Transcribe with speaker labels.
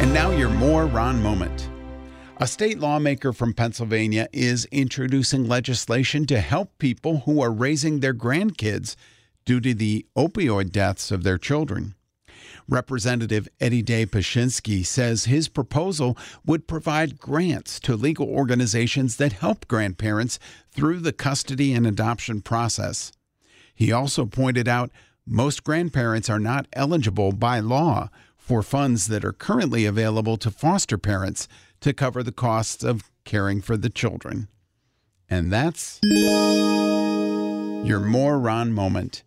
Speaker 1: And now your more Ron moment. A state lawmaker from Pennsylvania is introducing legislation to help people who are raising their grandkids due to the opioid deaths of their children. Representative Eddie Day Pashinski says his proposal would provide grants to legal organizations that help grandparents through the custody and adoption process. He also pointed out most grandparents are not eligible by law for funds that are currently available to foster parents to cover the costs of caring for the children. And that's your more Ron moment.